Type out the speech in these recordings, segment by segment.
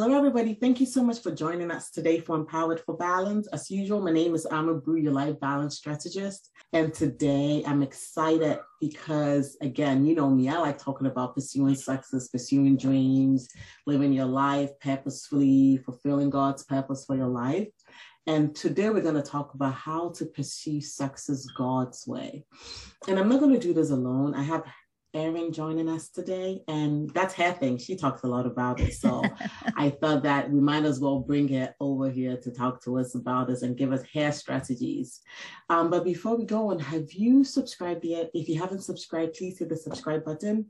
Hello, everybody. Thank you so much for joining us today for Empowered for Balance. As usual, my name is Ama Brew, your life balance strategist. And today I'm excited because, again, you know me, I like talking about pursuing success, pursuing dreams, living your life purposefully, fulfilling God's purpose for your life. And today we're going to talk about how to pursue success God's way. And I'm not going to do this alone. I have Erin joining us today, and that's her thing. She talks a lot about it. So I thought that we might as well bring her over here to talk to us about this and give us hair strategies. Um, but before we go on, have you subscribed yet? If you haven't subscribed, please hit the subscribe button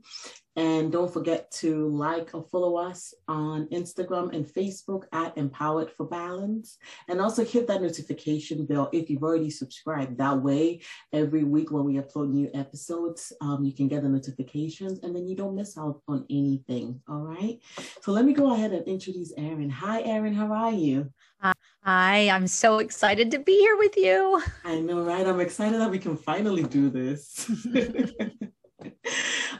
and don't forget to like or follow us on Instagram and Facebook at Empowered for Balance. And also hit that notification bell if you've already subscribed. That way, every week when we upload new episodes, um, you can get the notifications and then you don't miss out on anything. All right. So let me go ahead and introduce Erin. Hi, Erin. How are you? Hi, I'm so excited to be here with you. I know, right? I'm excited that we can finally do this.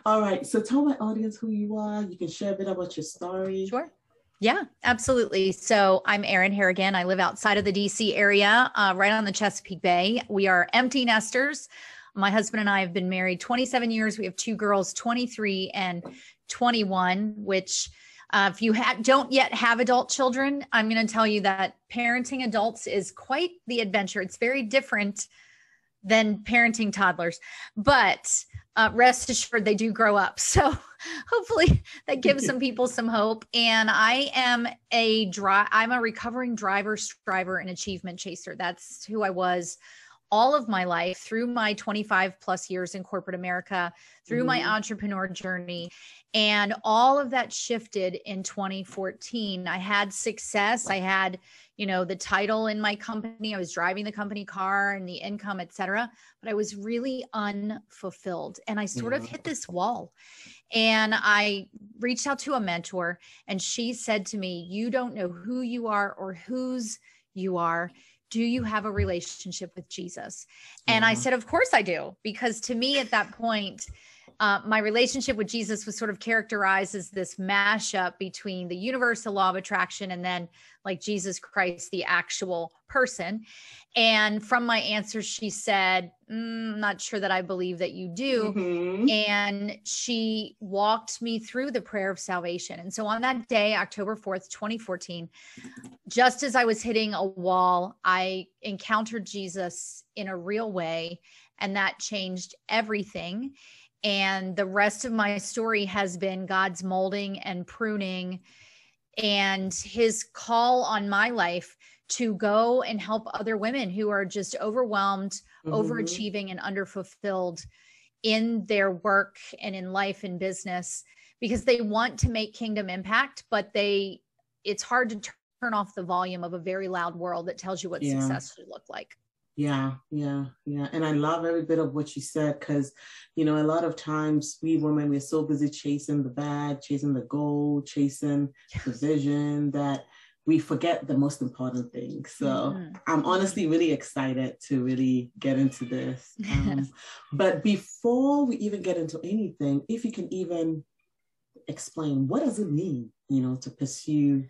All right. So tell my audience who you are. You can share a bit about your story. Sure. Yeah, absolutely. So I'm Erin Harrigan. I live outside of the DC area, uh, right on the Chesapeake Bay. We are empty nesters. My husband and I have been married 27 years. We have two girls, 23 and 21, which uh, if you ha- don't yet have adult children, I'm going to tell you that parenting adults is quite the adventure. It's very different than parenting toddlers, but uh, rest assured they do grow up. So hopefully that gives some people some hope. And I am a dry, I'm a recovering driver, striver, and achievement chaser. That's who I was all of my life through my 25 plus years in corporate America, through mm-hmm. my entrepreneur journey. And all of that shifted in 2014. I had success. I had, you know, the title in my company. I was driving the company car and the income, et cetera. But I was really unfulfilled. And I sort of mm-hmm. hit this wall. And I reached out to a mentor, and she said to me, You don't know who you are or whose you are do you have a relationship with Jesus? And I mm-hmm. said, Of course I do. Because to me, at that point, uh, my relationship with Jesus was sort of characterized as this mashup between the universal law of attraction and then like Jesus Christ, the actual person. And from my answer, she said, mm, I'm not sure that I believe that you do. Mm-hmm. And she walked me through the prayer of salvation. And so on that day, October 4th, 2014, just as I was hitting a wall, I encountered Jesus in a real way. And that changed everything. And the rest of my story has been God's molding and pruning and his call on my life to go and help other women who are just overwhelmed, mm-hmm. overachieving, and underfulfilled in their work and in life and business because they want to make kingdom impact, but they it's hard to turn off the volume of a very loud world that tells you what yeah. success should look like. Yeah, yeah, yeah. And I love every bit of what you said because, you know, a lot of times we women, we're so busy chasing the bag, chasing the goal, chasing yes. the vision that we forget the most important thing. So mm-hmm. I'm honestly really excited to really get into this. Um, but before we even get into anything, if you can even explain what does it mean, you know, to pursue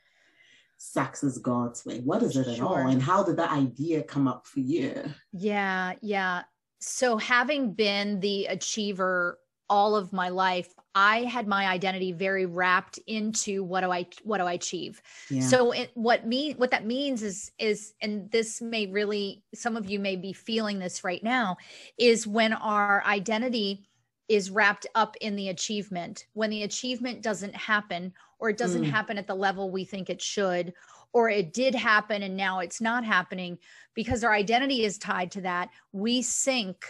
success God's way? What is it sure. at all? And how did that idea come up for you? Yeah, yeah. So, having been the achiever all of my life, I had my identity very wrapped into what do I what do I achieve. Yeah. So it, what me what that means is is and this may really some of you may be feeling this right now is when our identity is wrapped up in the achievement. When the achievement doesn't happen, or it doesn't mm. happen at the level we think it should, or it did happen and now it's not happening, because our identity is tied to that, we sink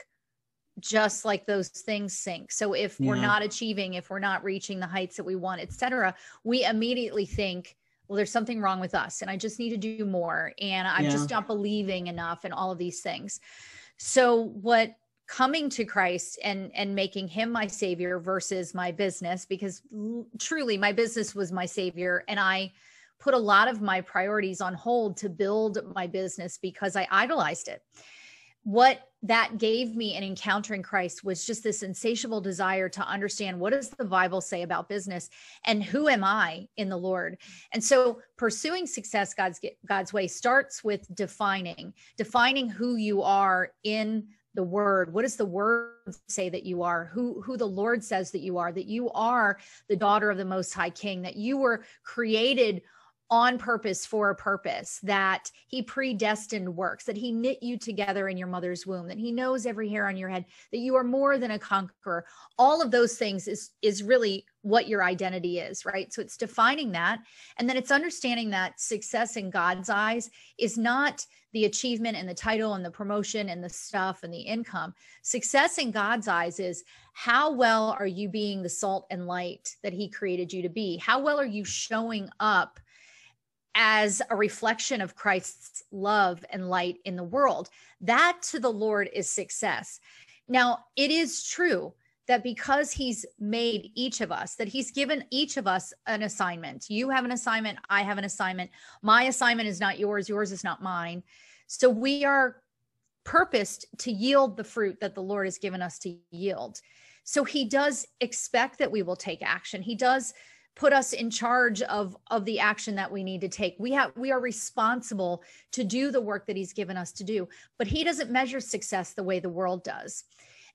just like those things sink. So if yeah. we're not achieving, if we're not reaching the heights that we want, etc., we immediately think, well, there's something wrong with us and I just need to do more. And I'm yeah. just not believing enough and all of these things. So what coming to Christ and and making him my savior versus my business because l- truly my business was my savior and I put a lot of my priorities on hold to build my business because I idolized it. what that gave me in encountering Christ was just this insatiable desire to understand what does the Bible say about business and who am I in the Lord. And so pursuing success God's God's way starts with defining, defining who you are in the word what does the word say that you are? Who who the lord says that you are that you are the daughter of the most high king that you were created on purpose for a purpose, that he predestined works, that he knit you together in your mother's womb, that he knows every hair on your head, that you are more than a conqueror. All of those things is is really what your identity is, right? So it's defining that and then it's understanding that success in God's eyes is not the achievement and the title and the promotion and the stuff and the income. Success in God's eyes is how well are you being the salt and light that he created you to be? How well are you showing up as a reflection of Christ's love and light in the world. That to the Lord is success. Now, it is true that because he's made each of us, that he's given each of us an assignment. You have an assignment, I have an assignment. My assignment is not yours, yours is not mine. So we are purposed to yield the fruit that the Lord has given us to yield. So he does expect that we will take action. He does put us in charge of of the action that we need to take. We have we are responsible to do the work that he's given us to do but he doesn't measure success the way the world does.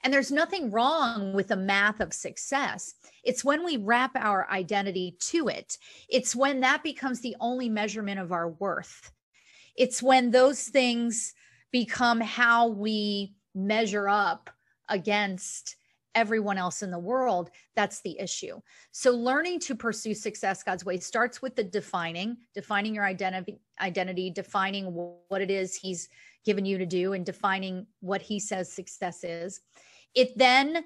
And there's nothing wrong with the math of success. It's when we wrap our identity to it it's when that becomes the only measurement of our worth. It's when those things become how we measure up against everyone else in the world, that's the issue. So learning to pursue success God's way starts with the defining, defining your identity, identity, defining what it is he's given you to do and defining what he says success is. It then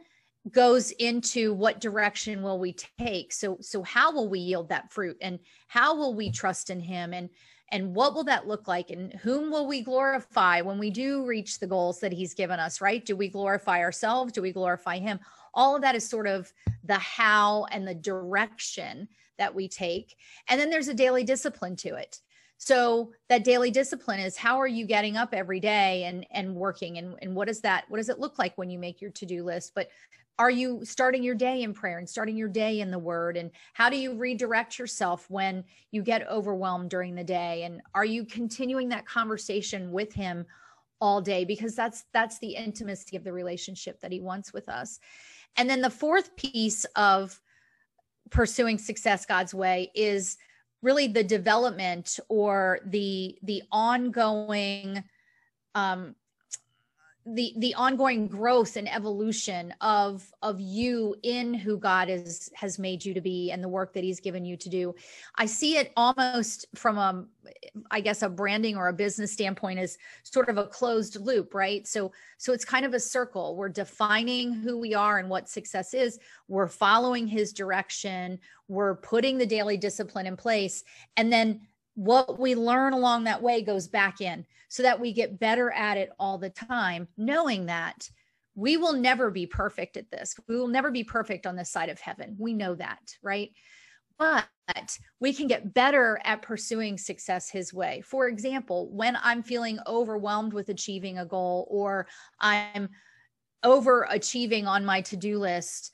goes into what direction will we take so so how will we yield that fruit and how will we trust in him and and what will that look like and whom will we glorify when we do reach the goals that he's given us right? Do we glorify ourselves? Do we glorify him? All of that is sort of the how and the direction that we take. And then there's a daily discipline to it. So that daily discipline is how are you getting up every day and and working and, and what is that what does it look like when you make your to-do list? But are you starting your day in prayer and starting your day in the word? And how do you redirect yourself when you get overwhelmed during the day? And are you continuing that conversation with him all day? Because that's that's the intimacy of the relationship that he wants with us. And then the fourth piece of pursuing success god's way is really the development or the the ongoing um the the ongoing growth and evolution of of you in who God is has made you to be and the work that he's given you to do. I see it almost from a I guess a branding or a business standpoint as sort of a closed loop, right? So so it's kind of a circle. We're defining who we are and what success is. We're following his direction. We're putting the daily discipline in place and then what we learn along that way goes back in so that we get better at it all the time, knowing that we will never be perfect at this. We will never be perfect on this side of heaven. We know that, right? But we can get better at pursuing success his way. For example, when I'm feeling overwhelmed with achieving a goal or I'm overachieving on my to do list,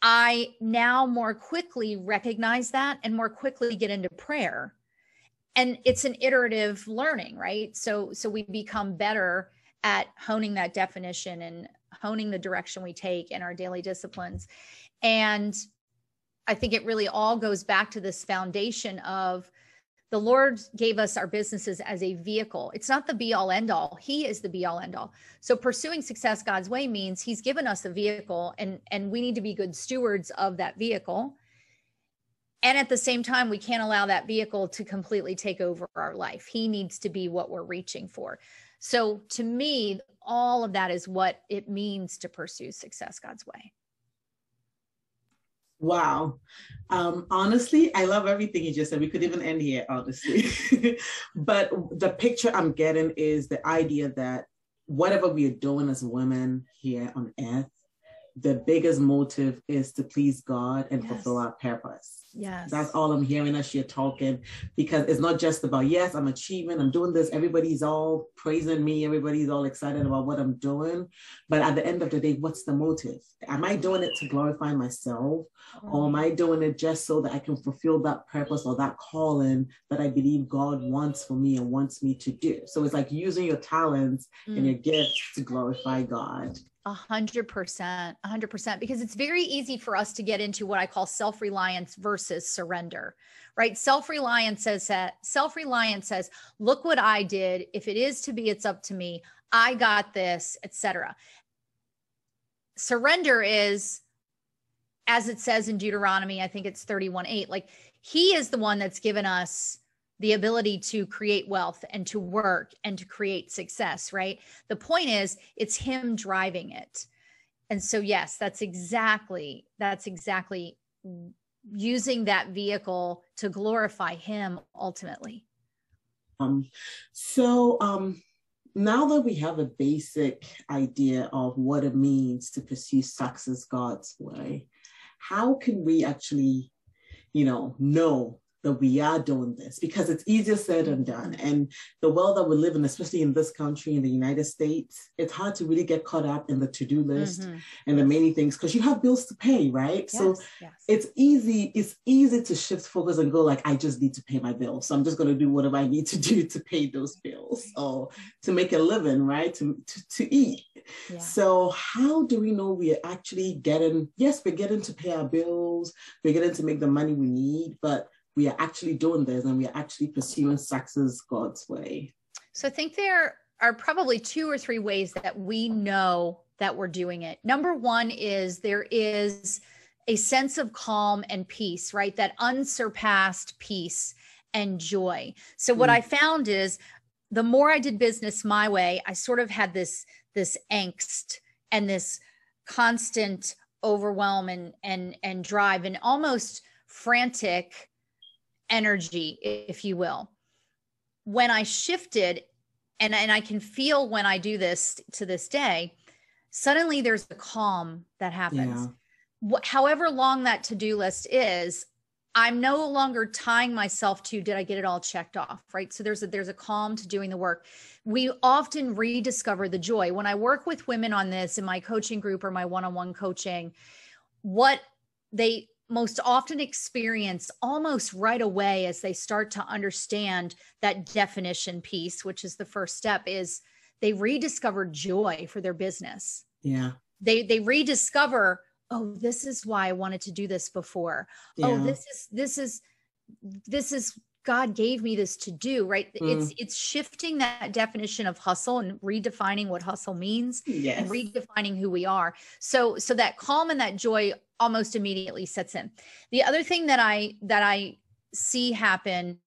I now more quickly recognize that and more quickly get into prayer and it's an iterative learning right? So so we become better at honing that definition and honing the direction we take in our daily disciplines. And i think it really all goes back to this foundation of the lord gave us our businesses as a vehicle. It's not the be all end all he is the be all end all so pursuing success god's way means he's given us a vehicle and and we need to be good stewards of that vehicle and at the same time we can't allow that vehicle to completely take over our life. He needs to be what we're reaching for. So to me all of that is what it means to pursue success god's way. Wow. Um, honestly i love everything you just said. We could even end here honestly. But the picture i'm getting is the idea that whatever we are doing as women here on earth the biggest motive is to please god and yes. fulfill our purpose Yes. That's all I'm hearing as you're talking because it's not just about, yes, I'm achieving, I'm doing this. Everybody's all praising me. Everybody's all excited about what I'm doing. But at the end of the day, what's the motive? Am I doing it to glorify myself? Or am I doing it just so that I can fulfill that purpose or that calling that I believe God wants for me and wants me to do? So it's like using your talents mm. and your gifts to glorify God. A hundred percent, a hundred percent, because it's very easy for us to get into what I call self-reliance versus surrender, right? Self-reliance says that self-reliance says, look what I did. If it is to be, it's up to me. I got this, etc. Surrender is, as it says in Deuteronomy, I think it's 31 8, like he is the one that's given us the ability to create wealth and to work and to create success, right? The point is, it's him driving it. And so, yes, that's exactly, that's exactly using that vehicle to glorify him ultimately. Um, so, um, now that we have a basic idea of what it means to pursue success God's way, how can we actually, you know, know that we are doing this because it's easier said than done. And the world that we live in, especially in this country, in the United States, it's hard to really get caught up in the to do list mm-hmm. and the many things because you have bills to pay, right? Yes, so yes. it's easy, it's easy to shift focus and go like, I just need to pay my bills. So I'm just going to do whatever I need to do to pay those bills or to make a living, right? To, to, to eat. Yeah. So how do we know we're actually getting, yes, we're getting to pay our bills, we're getting to make the money we need, but we are actually doing this and we are actually pursuing success God's way. So I think there are probably two or three ways that we know that we're doing it. Number one is there is a sense of calm and peace, right? That unsurpassed peace and joy. So what mm. I found is the more I did business my way, I sort of had this this angst and this constant overwhelm and and and drive and almost frantic energy, if you will. When I shifted, and, and I can feel when I do this to this day, suddenly there's a calm that happens. Yeah. however long that to do list is, I'm no longer tying myself to did I get it all checked off, right? So there's a there's a calm to doing the work. We often rediscover the joy. When I work with women on this in my coaching group or my one-on-one coaching, what they most often experience almost right away as they start to understand that definition piece, which is the first step, is they rediscover joy for their business. Yeah. They they rediscover, oh, this is why I wanted to do this before. Oh, yeah. Oh, this is this is this is God gave me this to do, right? Mm. It's it's shifting that definition of hustle and redefining what hustle means yes. and redefining who we are. So so that calm and that joy almost immediately sets in. The other thing that I that I see happen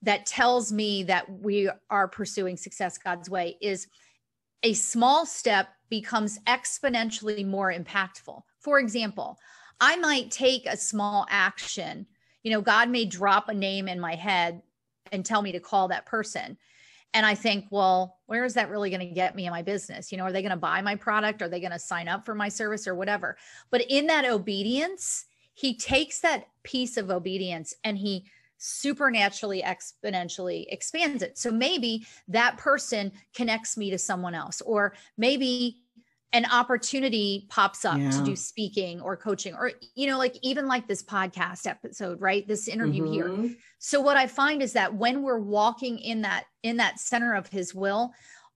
that tells me that we are pursuing success God's way is a small step becomes exponentially more impactful. For example, I might take a small action you know, God may drop a name in my head and tell me to call that person. And I think, well, where is that really going to get me in my business? You know, are they going to buy my product? Are they going to sign up for my service or whatever? But in that obedience, he takes that piece of obedience and he supernaturally exponentially expands it. So maybe that person connects me to someone else, or maybe an opportunity pops up yeah. to do speaking or coaching or you know like even like this podcast episode right this interview mm-hmm. here so what i find is that when we're walking in that in that center of his will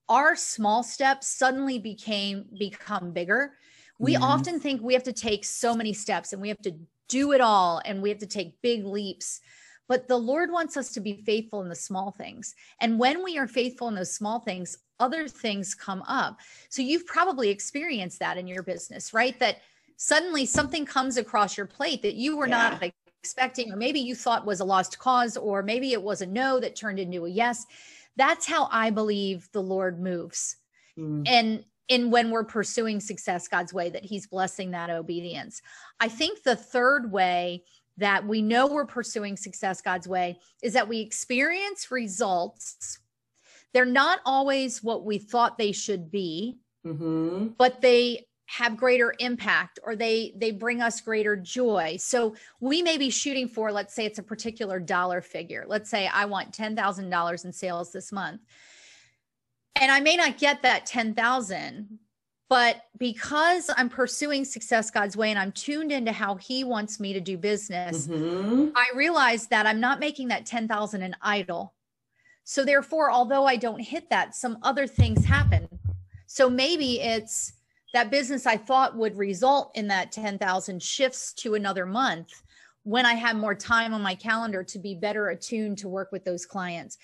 our small steps suddenly became become bigger we yes. often think we have to take so many steps and we have to do it all and we have to take big leaps but the lord wants us to be faithful in the small things and when we are faithful in those small things other things come up. So you've probably experienced that in your business, right? That suddenly something comes across your plate that you were yeah. not expecting, or maybe you thought was a lost cause, or maybe it was a no that turned into a yes. That's how I believe the Lord moves. Mm. And in when we're pursuing success God's way, that He's blessing that obedience. I think the third way that we know we're pursuing success God's way is that we experience results. They're not always what we thought they should be, mm-hmm. but they have greater impact or they they bring us greater joy. So we may be shooting for let's say it's a particular dollar figure. Let's say i want $10000 in sales this month. And i may not get that 10000 but because i'm pursuing success god's way and i'm tuned into how he wants me to do business mm-hmm. i realize that i'm not making that 10000 an idol so therefore although i don't hit that some other things happen so maybe it's that business I thought would result in that 10,000 shifts to another month when I have more time on my calendar to be better attuned to work with those clients.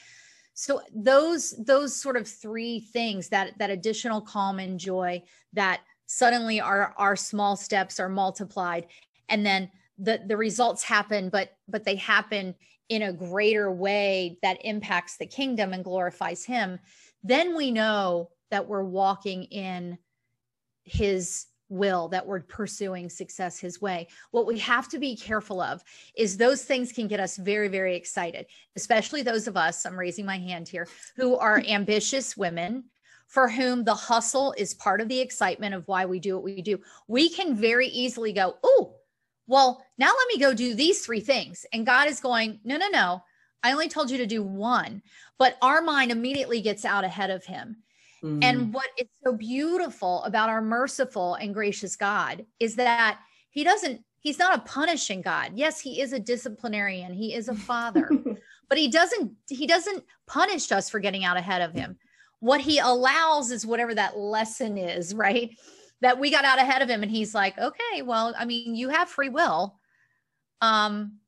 So those those sort of three things that that additional calm and joy that suddenly our our small steps are multiplied and then the the results happen but but they happen in a greater way that impacts the kingdom and glorifies him then we know that we're walking in his will that we're pursuing success his way. What we have to be careful of is those things can get us very, very excited, especially those of us, I'm raising my hand here, who are ambitious women for whom the hustle is part of the excitement of why we do what we do. We can very easily go, oh, well, now let me go do these three things. And God is going, no, no, no. I only told you to do one. But our mind immediately gets out ahead of him Mm. And what is so beautiful about our merciful and gracious God is that he doesn't, he's not a punishing God. Yes, he is a disciplinarian, he is a father, but he doesn't, he doesn't punish us for getting out ahead of him. What he allows is whatever that lesson is, right? That we got out ahead of him and he's like, okay, well, I mean, you have free will. Um,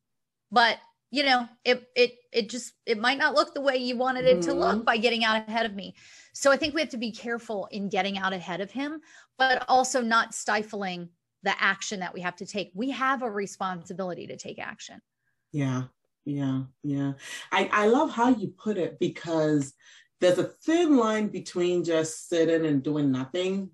but you know, it it it just it might not look the way you wanted it mm-hmm. to look mm-hmm. by getting out ahead of me. So I think we have to be careful in getting out ahead of him, but also not stifling the action that we have to take. We have a responsibility to take action. Yeah. Yeah. Yeah. I, I love how you put it because there's a thin line between just sitting and doing nothing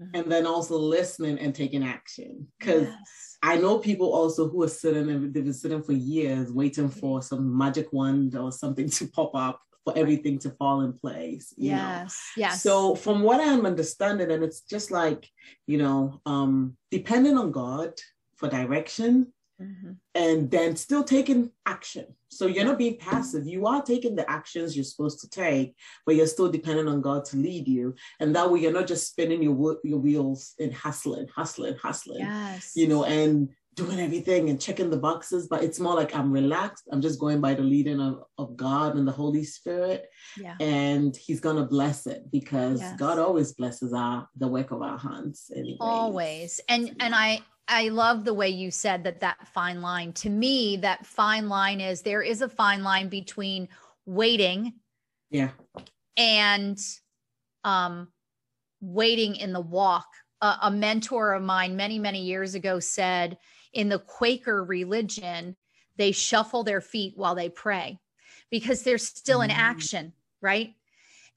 mm-hmm. and then also listening and taking action. Because yes. I know people also who are sitting and they've been sitting for years waiting for some magic wand or something to pop up for everything to fall in place. yes. Know? Yes. So from what I'm understanding, and it's just like, you know, um, depending on God for direction mm-hmm. and then still taking action. So you're not being passive. You are taking the actions you're supposed to take, but you're still depending on God to lead you. And that way you're not just spinning your your wheels and hustling, hustling, hustling. Yes. You know, and doing everything and checking the boxes, but it's more like I'm relaxed. I'm just going by the leading of, of God and the Holy Spirit. Yeah. And He's gonna bless it because yes. God always blesses our the work of our hands. Anyways. Always. And and I I love the way you said that that fine line. To me, that fine line is there is a fine line between waiting yeah and um waiting in the walk. Uh, a mentor of mine many many years ago said in the Quaker religion, they shuffle their feet while they pray because they're still in mm. action, right?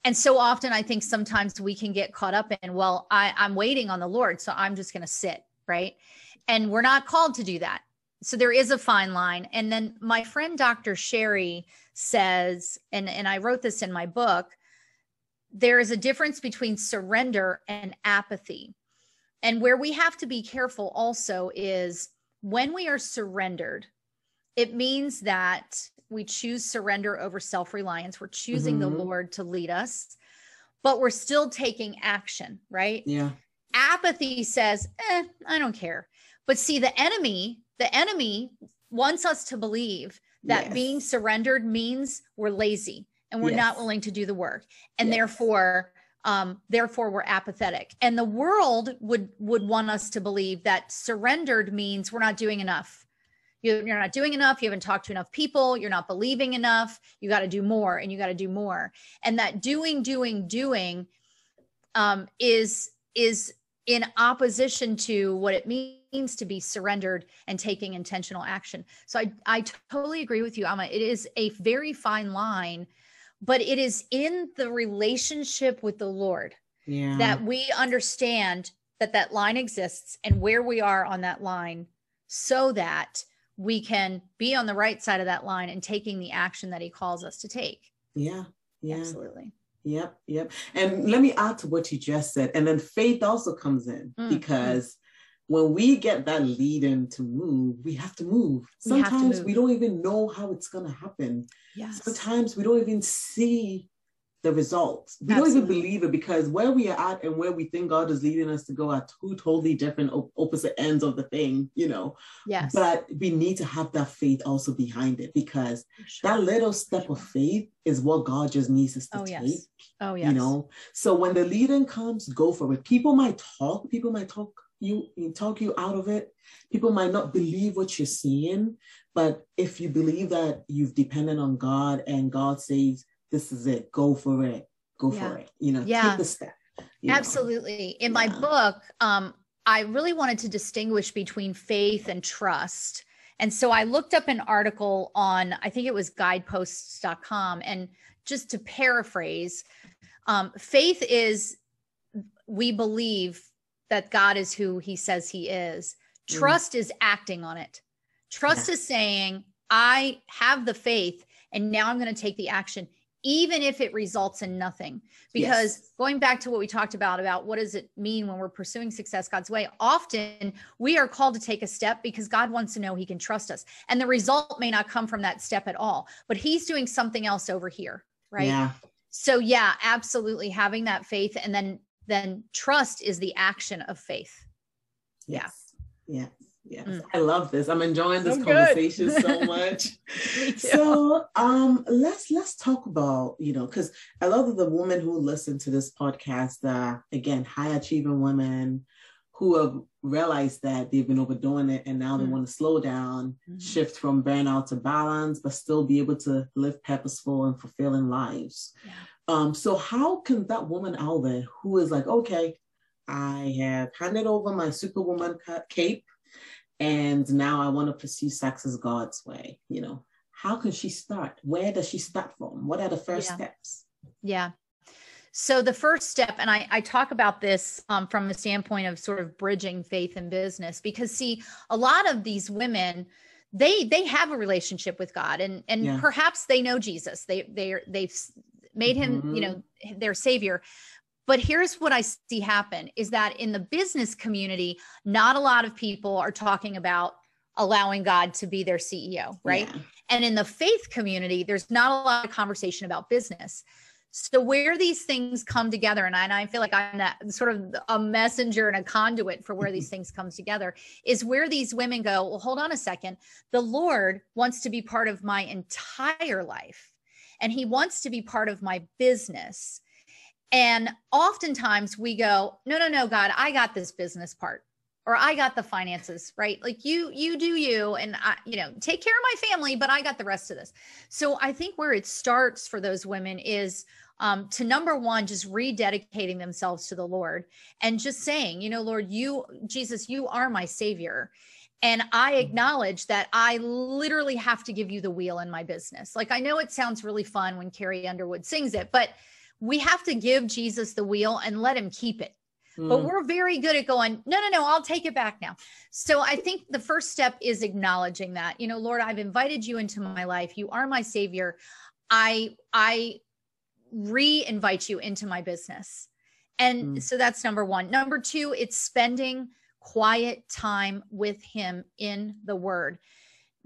And so often I think sometimes we can get caught up in, well, I, I'm waiting on the Lord, so I'm just going to sit, right? And we're not called to do that. So there is a fine line. And then my friend Dr. Sherry says, and, and I wrote this in my book, there is a difference between surrender and apathy. And where we have to be careful also is when we are surrendered, it means that we choose surrender over self reliance. We're choosing mm-hmm. the Lord to lead us, but we're still taking action, right? Yeah. Apathy says, eh, I don't care. But see, the enemy, the enemy wants us to believe that yes. being surrendered means we're lazy and we're yes. not willing to do the work. And yes. therefore, um, therefore we're apathetic. And the world would would want us to believe that surrendered means we're not doing enough. You, you're not doing enough. You haven't talked to enough people. You're not believing enough. You got to do more and you got to do more. And that doing doing doing um, is is in opposition to what it means to be surrendered and taking intentional action. So i i totally agree with you Ama. it is a very fine line but it is in the relationship with the Lord yeah. that we understand that that line exists and where we are on that line so that we can be on the right side of that line and taking the action that he calls us to take. Yeah. Yeah. Absolutely. Yep, yep. And let me add to what you just said. And then faith also comes in mm, because mm. when we get that lead in to move, we have to move. Sometimes we, move. we don't even know how it's going to happen. Yes. Sometimes we don't even see the results. We Absolutely. don't even believe it because where we are at and where we think God is leading us to go are two totally different opposite ends of the thing, you know. Yes. But we need to have that faith also behind it because sure. that little step sure. of faith is what God just needs us to oh, take. Yes. Oh yes. You know. So when the leading comes, go for it. People might talk, people might talk you talk you out of it. People might not believe what you're seeing, but if you believe that you've depended on God and God says this is it. Go for it. Go yeah. for it. You know, yeah. take the step. Absolutely. Know? In my book, um, I really wanted to distinguish between faith and trust. And so I looked up an article on, I think it was guideposts.com. And just to paraphrase, um, faith is we believe that God is who he says he is. Mm. Trust mm. is acting on it. Trust yeah. is saying, I have the faith and now I'm going to take the action even if it results in nothing. Because yes. going back to what we talked about, about what does it mean when we're pursuing success God's way, often we are called to take a step because God wants to know he can trust us. And the result may not come from that step at all, but he's doing something else over here. Right. Yeah. So yeah, absolutely having that faith and then then trust is the action of faith. Yes. Yeah. yeah. Yes, mm. I love this. I'm enjoying this so conversation so much. so um let's let's talk about, you know, because a lot of the women who listen to this podcast uh again, high achieving women who have realized that they've been overdoing it and now mm. they want to slow down, mm-hmm. shift from burnout to balance, but still be able to live purposeful and fulfilling lives. Yeah. Um, so how can that woman out there who is like, okay, I have handed over my superwoman cape and now I want to pursue sex as God's way, you know, how can she start? Where does she start from? What are the first yeah. steps? Yeah. So the first step, and I, I talk about this um, from the standpoint of sort of bridging faith and business, because see, a lot of these women, they they have a relationship with God, and and yeah. perhaps they know Jesus. They they they've made him, mm-hmm. you know, their savior, but here's what I see happen is that in the business community, not a lot of people are talking about allowing God to be their CEO, right? Yeah. And in the faith community, there's not a lot of conversation about business. So where these things come together, and I, and I feel like I'm that sort of a messenger and a conduit for where these things come together, is where these women go, well, hold on a second. The Lord wants to be part of my entire life. And he wants to be part of my business. And oftentimes we go, no, no, no, God, I got this business part or I got the finances, right? Like you, you do you, and I, you know, take care of my family, but I got the rest of this. So I think where it starts for those women is um, to number one, just rededicating themselves to the Lord and just saying, you know, Lord, you, Jesus, you are my savior. And I mm-hmm. acknowledge that I literally have to give you the wheel in my business. Like I know it sounds really fun when Carrie Underwood sings it, but we have to give Jesus the wheel and let him keep it. Mm. But we're very good at going, no, no, no, I'll take it back now. So I think the first step is acknowledging that, you know, Lord, I've invited you into my life. You are my savior. I, I re-invite you into my business. And mm. so that's number one. Number two, it's spending quiet time with him in the word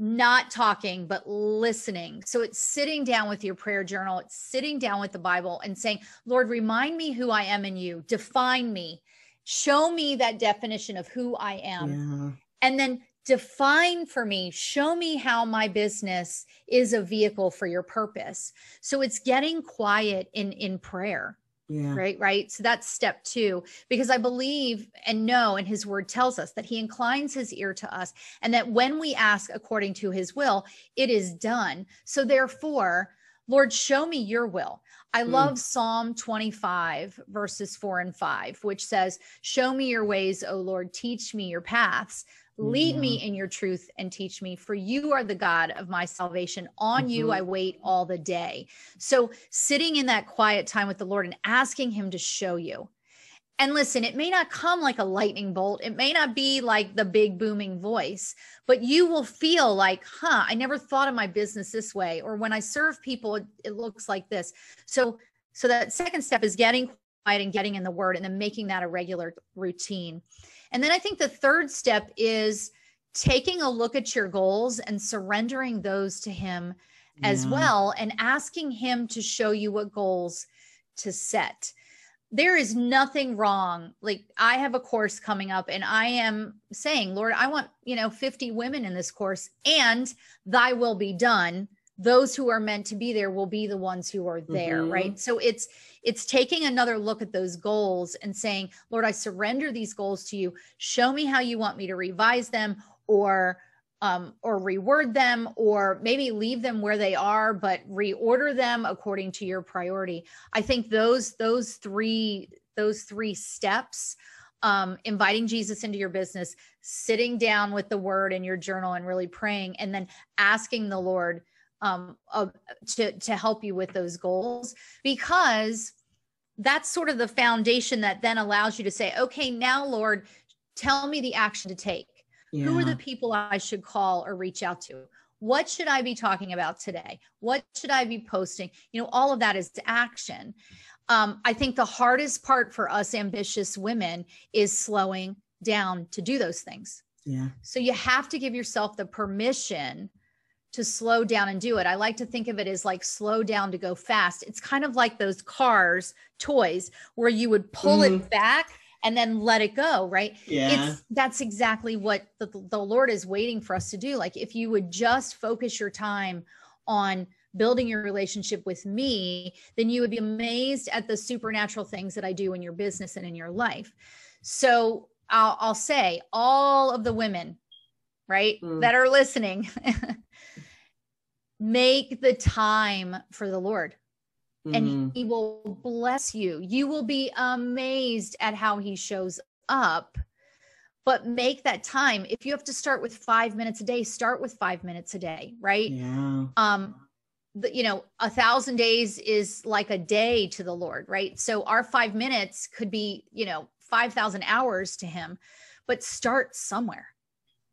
not talking, but listening. So it's sitting down with your prayer journal, it's sitting down with the Bible and saying, Lord, remind me who I am in you, define me, show me that definition of who I am. Yeah. And then define for me, show me how my business is a vehicle for your purpose. So it's getting quiet in in prayer. Yeah. Right. Right. So that's step two, because I believe and know, and his word tells us that he inclines his ear to us and that when we ask according to his will, it is done. So therefore, Lord, show me your will. I mm. love Psalm 25, verses four and five, which says, Show me your ways, O Lord, teach me your paths. Lead yeah. me in your truth and teach me, for you are the God of my salvation. On mm-hmm. you I wait all the day. So, sitting in that quiet time with the Lord and asking Him to show you. And listen, it may not come like a lightning bolt. It may not be like the big booming voice, but you will feel like, huh, I never thought of my business this way. Or when I serve people, it, it looks like this. So, So that second step is getting quiet and getting in the word and then making that a regular routine. And then I think the third step is taking a look at your goals and surrendering those to him yeah. as well and asking him to show you what goals to set there is nothing wrong like i have a course coming up and i am saying lord i want you know 50 women in this course and thy will be done those who are meant to be there will be the ones who are there mm-hmm. right? So it's it's taking another look at those goals and saying lord i surrender these goals to you. Show me how you want me to revise them or um, or reword them or maybe leave them where they are but reorder them according to your priority. I think those those three those three steps um, inviting jesus into your business sitting down with the word in your journal and really praying and then asking the lord um, uh, to to help you with those goals because that's sort of the foundation that then allows you to say okay now lord tell me the action to take yeah. Who are the people I should call or reach out to? What should I be talking about today? What should I be posting? You know, all of that is action. Um, I think the hardest part for us ambitious women is slowing down to do those things. Yeah. So you have to give yourself the permission to slow down and do it. I like to think of it as like slow down to go fast. It's kind of like those cars, toys, where you would pull mm. it back and then let it go right yeah it's that's exactly what the, the lord is waiting for us to do like if you would just focus your time on building your relationship with me then you would be amazed at the supernatural things that i do in your business and in your life so i'll, I'll say all of the women right mm. that are listening make the time for the lord mm-hmm. and he will bless you. You will be amazed at how he shows up. But make that time. If you have to start with five minutes a day, start with five minutes a day, right? Yeah. Um, the, you know, a thousand days is like a day to the Lord, right? So our five minutes could be, you know, 5,000 hours to him, but start somewhere.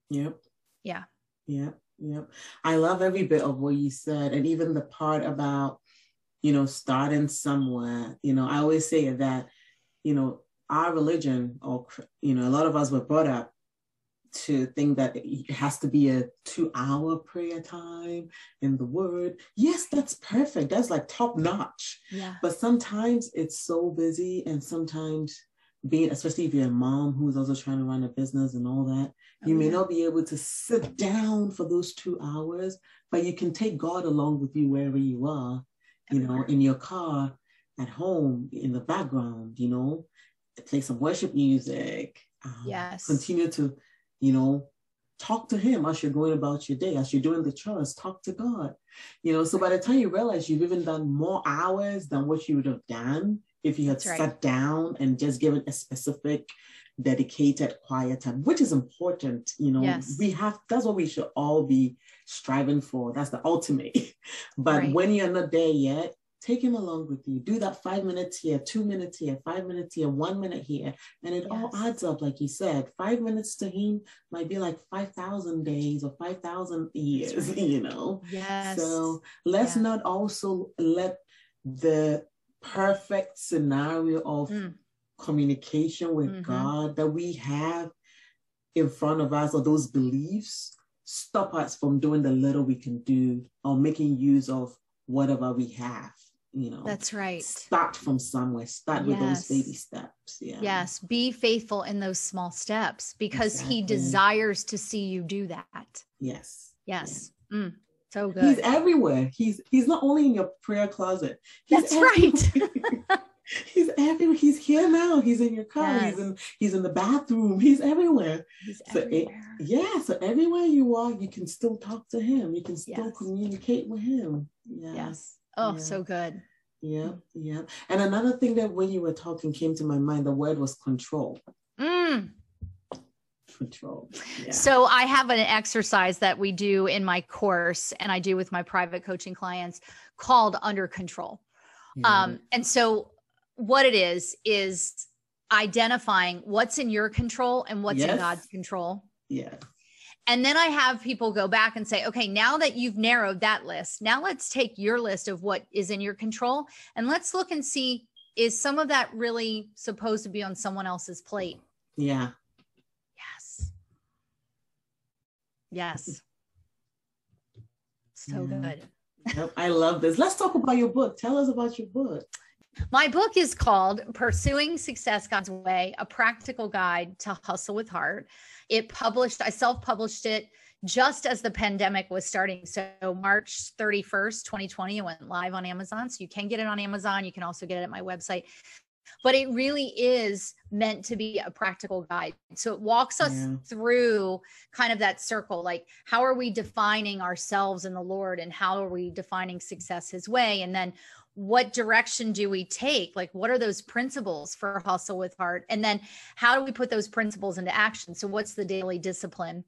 Yep. Yeah. Yep. Yep. I love every bit of what you said. And even the part about you know, starting somewhere. You know, I always say that, you know, our religion, or, you know, a lot of us were brought up to think that it has to be a two hour prayer time in the word. Yes, that's perfect. That's like top notch. Yeah. But sometimes it's so busy and sometimes being, especially if you're a mom who's also trying to run a business and all that, oh, you may yeah. not be able to sit down for those two hours, but you can take God along with you wherever you are you know, in your car, at home, in the background, you know, play some worship music. Um, yes. Continue to, you know, talk to him as you're going about your day, as you're doing the chores, talk to God. You know, so by the time you realize you've even done more hours than what you would have done if you had That's sat right. down and just given a specific dedicated quiet time, which is important. You know, yes. we have that's what we should all be striving for. That's the ultimate. but right. when you're not there yet, take him along with you. Do that five minutes here, two minutes here, five minutes here, one minute here. And it yes. all adds up, like you said. Five minutes to him might be like 5,000 days or 5,000 years, right. you know? Yes. So let's yeah. not also let the perfect scenario of mm. communication with mm-hmm. God that we have in front of us or those beliefs stop us from doing the little we can do or making use of whatever we have you know. That's right. Start from somewhere. Start yes. with those baby steps. Yeah. Yes. Be faithful in those small steps because exactly. he desires to see you do that. Yes. Yes. Yeah. mm, so good he's everywhere he's he's not only in your prayer closet he's that's everywhere. right he's everywhere. He's here now. He's in your car. Yes. He's in he's in the bathroom. He's everywhere. He's so everywhere. It, yeah. So everywhere you are, you can still talk to him. You can still yes. communicate with him. Yes. yes. Oh, yeah. so good. Yeah, yeah. And another thing that when you were talking came to my mind, the word was control. Mm. Control. Yeah. So I have an exercise that we do in my course and I do with my private coaching clients called under control. Yeah. Um, and so what it is is identifying what's in your control and what's yes. in God's control. Yeah. and then I have people go back and say, okay, now that you've narrowed that list, now let's take your list of what is in your control and let's look and see is some of that really supposed to be on someone else's plate? Yeah. Yes. Yes. So yeah. good. Yep, I love this. Let's talk about your book. Tell us about your book. My book is called Pursuing Success God's Way, a practical guide to hustle with heart. It published, I self published it just as the pandemic was starting. So, March 31st, 2020, it went live on Amazon. So, you can get it on Amazon. You can also get it at my website. But it really is meant to be a practical guide. So, it walks us yeah. through kind of that circle like, how are we defining ourselves in the Lord and how are we defining success His way? And then, what direction do we take? Like, what are those principles for hustle with heart? And then, how do we put those principles into action? So, what's the daily discipline?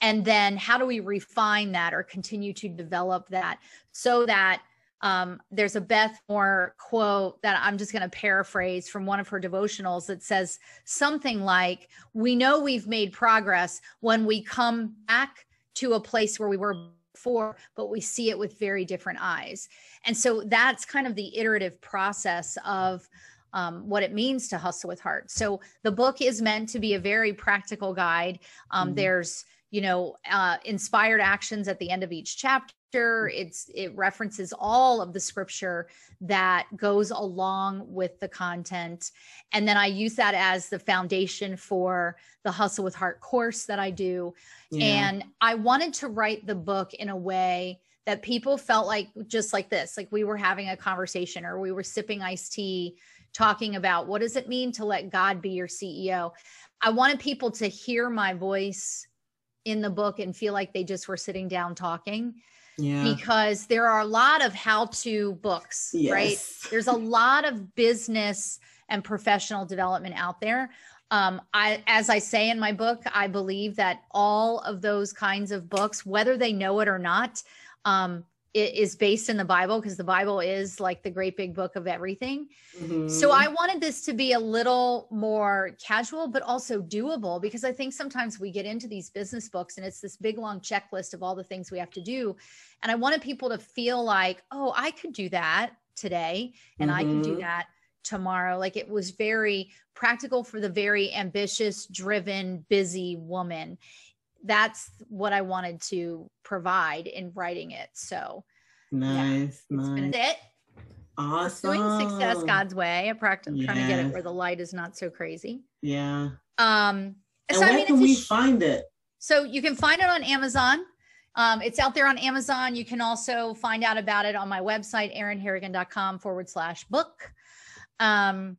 And then, how do we refine that or continue to develop that so that um, there's a Beth Moore quote that I'm just going to paraphrase from one of her devotionals that says something like, We know we've made progress when we come back to a place where we were before, but we see it with very different eyes. And so that's kind of the iterative process of um, what it means to hustle with heart. So the book is meant to be a very practical guide. Um, mm-hmm. There's, you know, uh, inspired actions at the end of each chapter. It's it references all of the scripture that goes along with the content, and then I use that as the foundation for the Hustle with Heart course that I do. Yeah. And I wanted to write the book in a way that people felt like just like this like we were having a conversation or we were sipping iced tea talking about what does it mean to let god be your ceo i wanted people to hear my voice in the book and feel like they just were sitting down talking yeah. because there are a lot of how to books yes. right there's a lot of business and professional development out there um, I, as I say in my book, I believe that all of those kinds of books, whether they know it or not, um, is based in the Bible because the Bible is like the great big book of everything. Mm-hmm. So I wanted this to be a little more casual, but also doable because I think sometimes we get into these business books and it's this big long checklist of all the things we have to do. And I wanted people to feel like, oh, I could do that today and mm-hmm. I can do that tomorrow. Like it was very practical for the very ambitious, driven, busy woman that's what I wanted to provide in writing it. So nice, yeah, nice. it. Awesome. Doing success God's way. I practice yes. trying to get it where the light is not so crazy. Yeah. Um. And so, where I mean, can we sh- find it? So you can find it on Amazon. Um, it's out there on Amazon. You can also find out about it on my website, erinharrigan.com forward slash book. Um,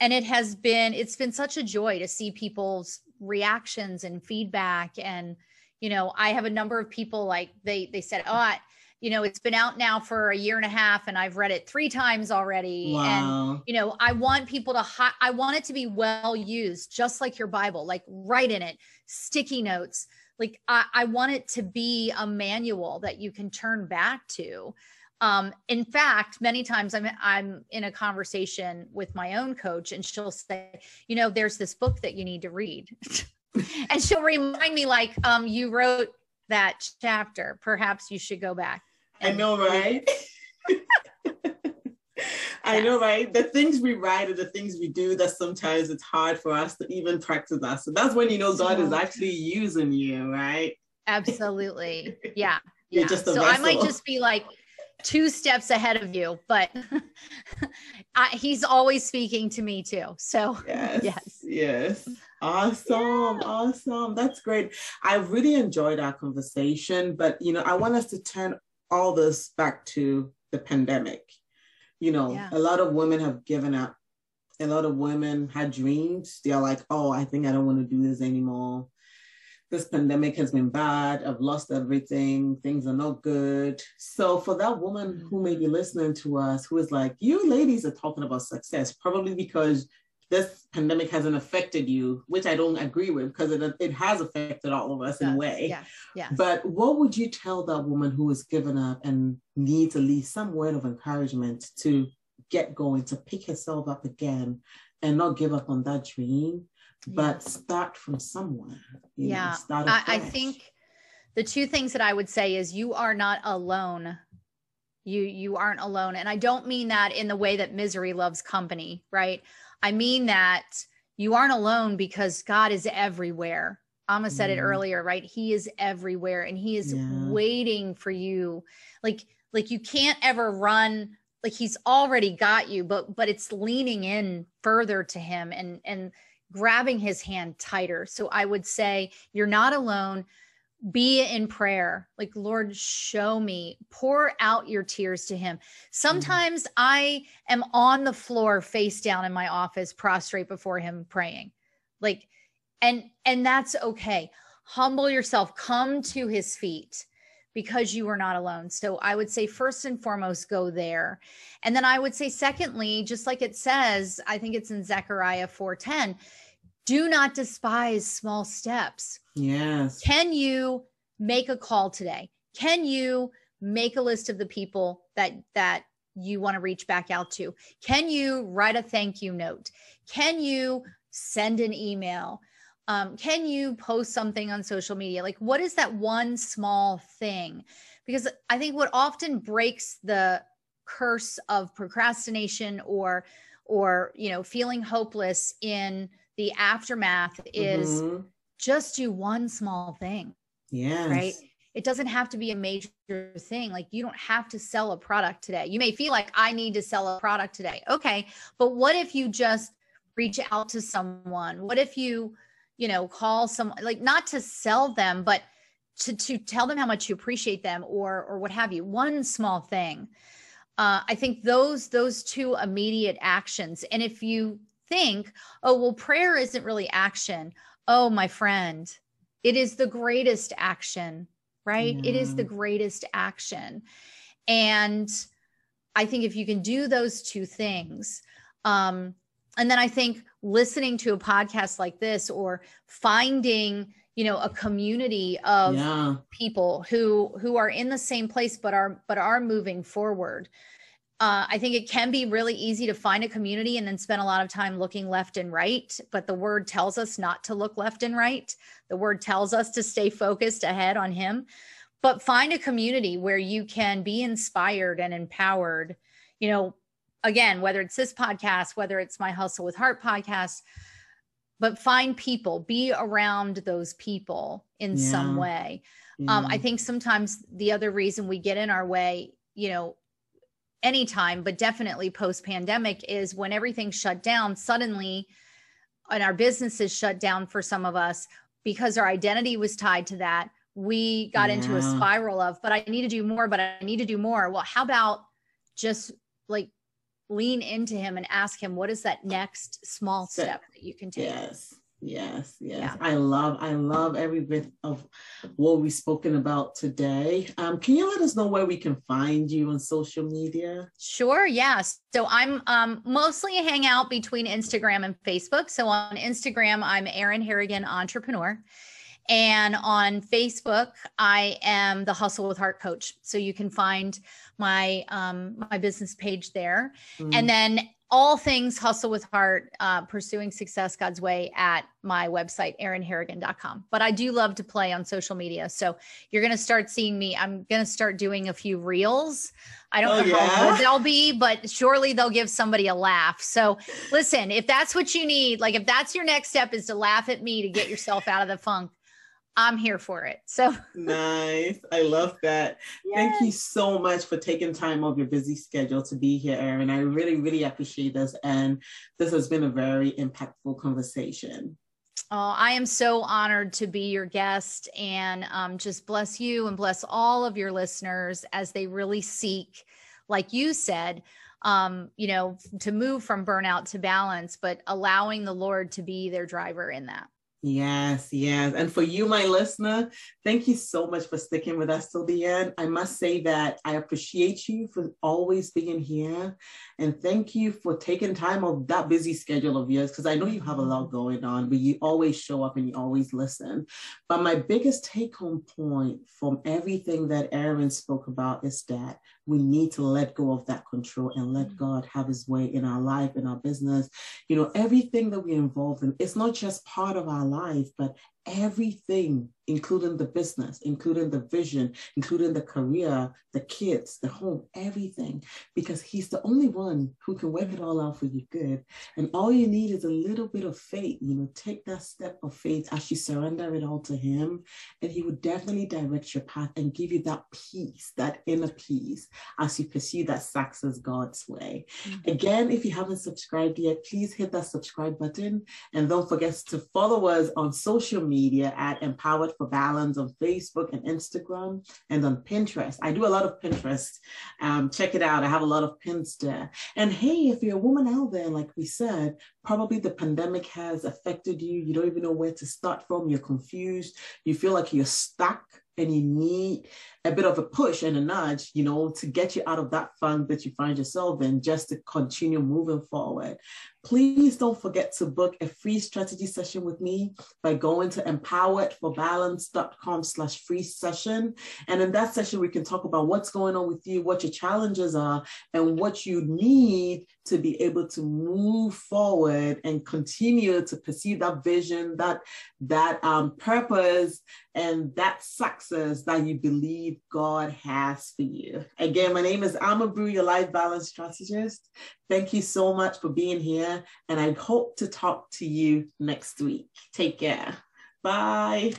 and it has been, it's been such a joy to see people's reactions and feedback. And you know i have a number of people like they they said oh I, you know it's been out now for a year and a half and i've read it three times already. Wow. and you know i want people to hi- i want it to be well used just like your bible like write in it sticky notes. Like I, I want it to be a manual that you can turn back to um, in fact, many times I'm I'm in a conversation with my own coach, and she'll say, you know, there's this book that you need to read, and she'll remind me like, um, you wrote that chapter. Perhaps you should go back. I know, right? I know, right? The things we write and the things we do that sometimes it's hard for us to even practice that. So that's when you know God is actually using you, right? Absolutely. Yeah. yeah. so vessel. I might just be like, two steps ahead of you, but I, he's always speaking to me too. So yes, yes, yes. Awesome, yeah. awesome. That's great. I really enjoyed our conversation, but you know, I want us to turn all this back to the pandemic. You know, yeah. a lot of women have given up. A lot of women had dreams. They're like, oh, I think I don't want to do this anymore this pandemic has been bad. I've lost everything. Things are not good. So, for that woman mm-hmm. who may be listening to us, who is like, you ladies are talking about success, probably because this pandemic hasn't affected you, which I don't agree with because it, it has affected all of us in a way. Yeah, yeah. But what would you tell that woman who has given up and needs at least some word of encouragement to get going, to pick herself up again and not give up on that dream? But start from somewhere. yeah, know, I, I, think the two things that I would say is you are not alone. You you aren't alone. And I don't mean that in the way that misery loves company, right? I mean that you aren't alone because God is everywhere. Ama said it mm-hmm. earlier, right? He is everywhere and he is yeah. waiting for you. Like like you can't ever run like he's already got you, but but it's leaning in further to him and and grabbing his hand tighter. So I would say you're not alone. Be in prayer. Like lord show me. Pour out your tears to him. Sometimes mm-hmm. i am on the floor face down in my office prostrate before him praying. Like and and that's okay. Humble yourself. Come to his feet because you are not alone. So i would say first and foremost go there. And then i would say secondly just like it says i think it's in zechariah 410 do not despise small steps. Yes. Can you make a call today? Can you make a list of the people that that you want to reach back out to? Can you write a thank you note? Can you send an email? Um, can you post something on social media? Like, what is that one small thing? Because I think what often breaks the curse of procrastination or or you know feeling hopeless in the aftermath is mm-hmm. just do one small thing. Yeah. Right. It doesn't have to be a major thing. Like you don't have to sell a product today. You may feel like I need to sell a product today. Okay. But what if you just reach out to someone? What if you, you know, call someone like not to sell them, but to to tell them how much you appreciate them or or what have you. One small thing. Uh, I think those those two immediate actions. And if you think, oh, well, prayer isn't really action. Oh, my friend, it is the greatest action, right? Yeah. It is the greatest action. And I think if you can do those two things, um, and then I think listening to a podcast like this or finding, you know, a community of yeah. people who who are in the same place but are but are moving forward uh, I think it can be really easy to find a community and then spend a lot of time looking left and right. But the word tells us not to look left and right. The word tells us to stay focused ahead on Him. But find a community where you can be inspired and empowered. You know, again, whether it's this podcast, whether it's my Hustle with Heart podcast, but find people, be around those people in yeah. some way. Yeah. Um, I think sometimes the other reason we get in our way, you know, anytime, but definitely post pandemic is when everything shut down suddenly and our businesses shut down for some of us because our identity was tied to that. We got yeah. into a spiral of, but I need to do more, but I need to do more. Well, how about just like lean into him and ask him, what is that next small step that you can take? Yes. Yes, yes. Yeah. I love, I love every bit of what we've spoken about today. Um, can you let us know where we can find you on social media? Sure, yes. So I'm um, mostly hang out between Instagram and Facebook. So on Instagram, I'm Erin Harrigan Entrepreneur. And on Facebook, I am the Hustle with Heart coach. So you can find my um, my business page there. Mm. And then all things hustle with heart, uh, pursuing success God's way at my website, erinharrigan.com. But I do love to play on social media. So you're going to start seeing me. I'm going to start doing a few reels. I don't oh, know yeah? how good they'll be, but surely they'll give somebody a laugh. So listen, if that's what you need, like if that's your next step is to laugh at me to get yourself out of the funk, I'm here for it. So nice. I love that. Yes. Thank you so much for taking time off your busy schedule to be here, Erin. I really, really appreciate this. And this has been a very impactful conversation. Oh, I am so honored to be your guest and um, just bless you and bless all of your listeners as they really seek, like you said, um, you know, to move from burnout to balance, but allowing the Lord to be their driver in that. Yes, yes. And for you, my listener, thank you so much for sticking with us till the end. I must say that I appreciate you for always being here. And thank you for taking time of that busy schedule of yours, because I know you have a lot going on, but you always show up and you always listen. But my biggest take home point from everything that Erin spoke about is that we need to let go of that control and let mm-hmm. God have his way in our life, in our business. You know, everything that we're involved in, it's not just part of our life, but everything including the business, including the vision, including the career, the kids, the home, everything, because he's the only one who can work it all out for you good. And all you need is a little bit of faith. You know, take that step of faith as you surrender it all to him, and he will definitely direct your path and give you that peace, that inner peace, as you pursue that success God's way. Mm-hmm. Again, if you haven't subscribed yet, please hit that subscribe button and don't forget to follow us on social media at Empowered for Balance on Facebook and Instagram and on Pinterest. I do a lot of Pinterest. Um, check it out. I have a lot of pins there. And hey, if you're a woman out there, like we said, probably the pandemic has affected you. You don't even know where to start from. You're confused. You feel like you're stuck and you need a bit of a push and a nudge, you know, to get you out of that funk that you find yourself in just to continue moving forward. Please don't forget to book a free strategy session with me by going to empoweredforbalance.com slash free session. And in that session, we can talk about what's going on with you, what your challenges are, and what you need to be able to move forward and continue to pursue that vision, that, that um, purpose, and that success that you believe God has for you. Again, my name is Ama Brew, your life balance strategist. Thank you so much for being here, and I hope to talk to you next week. Take care. Bye.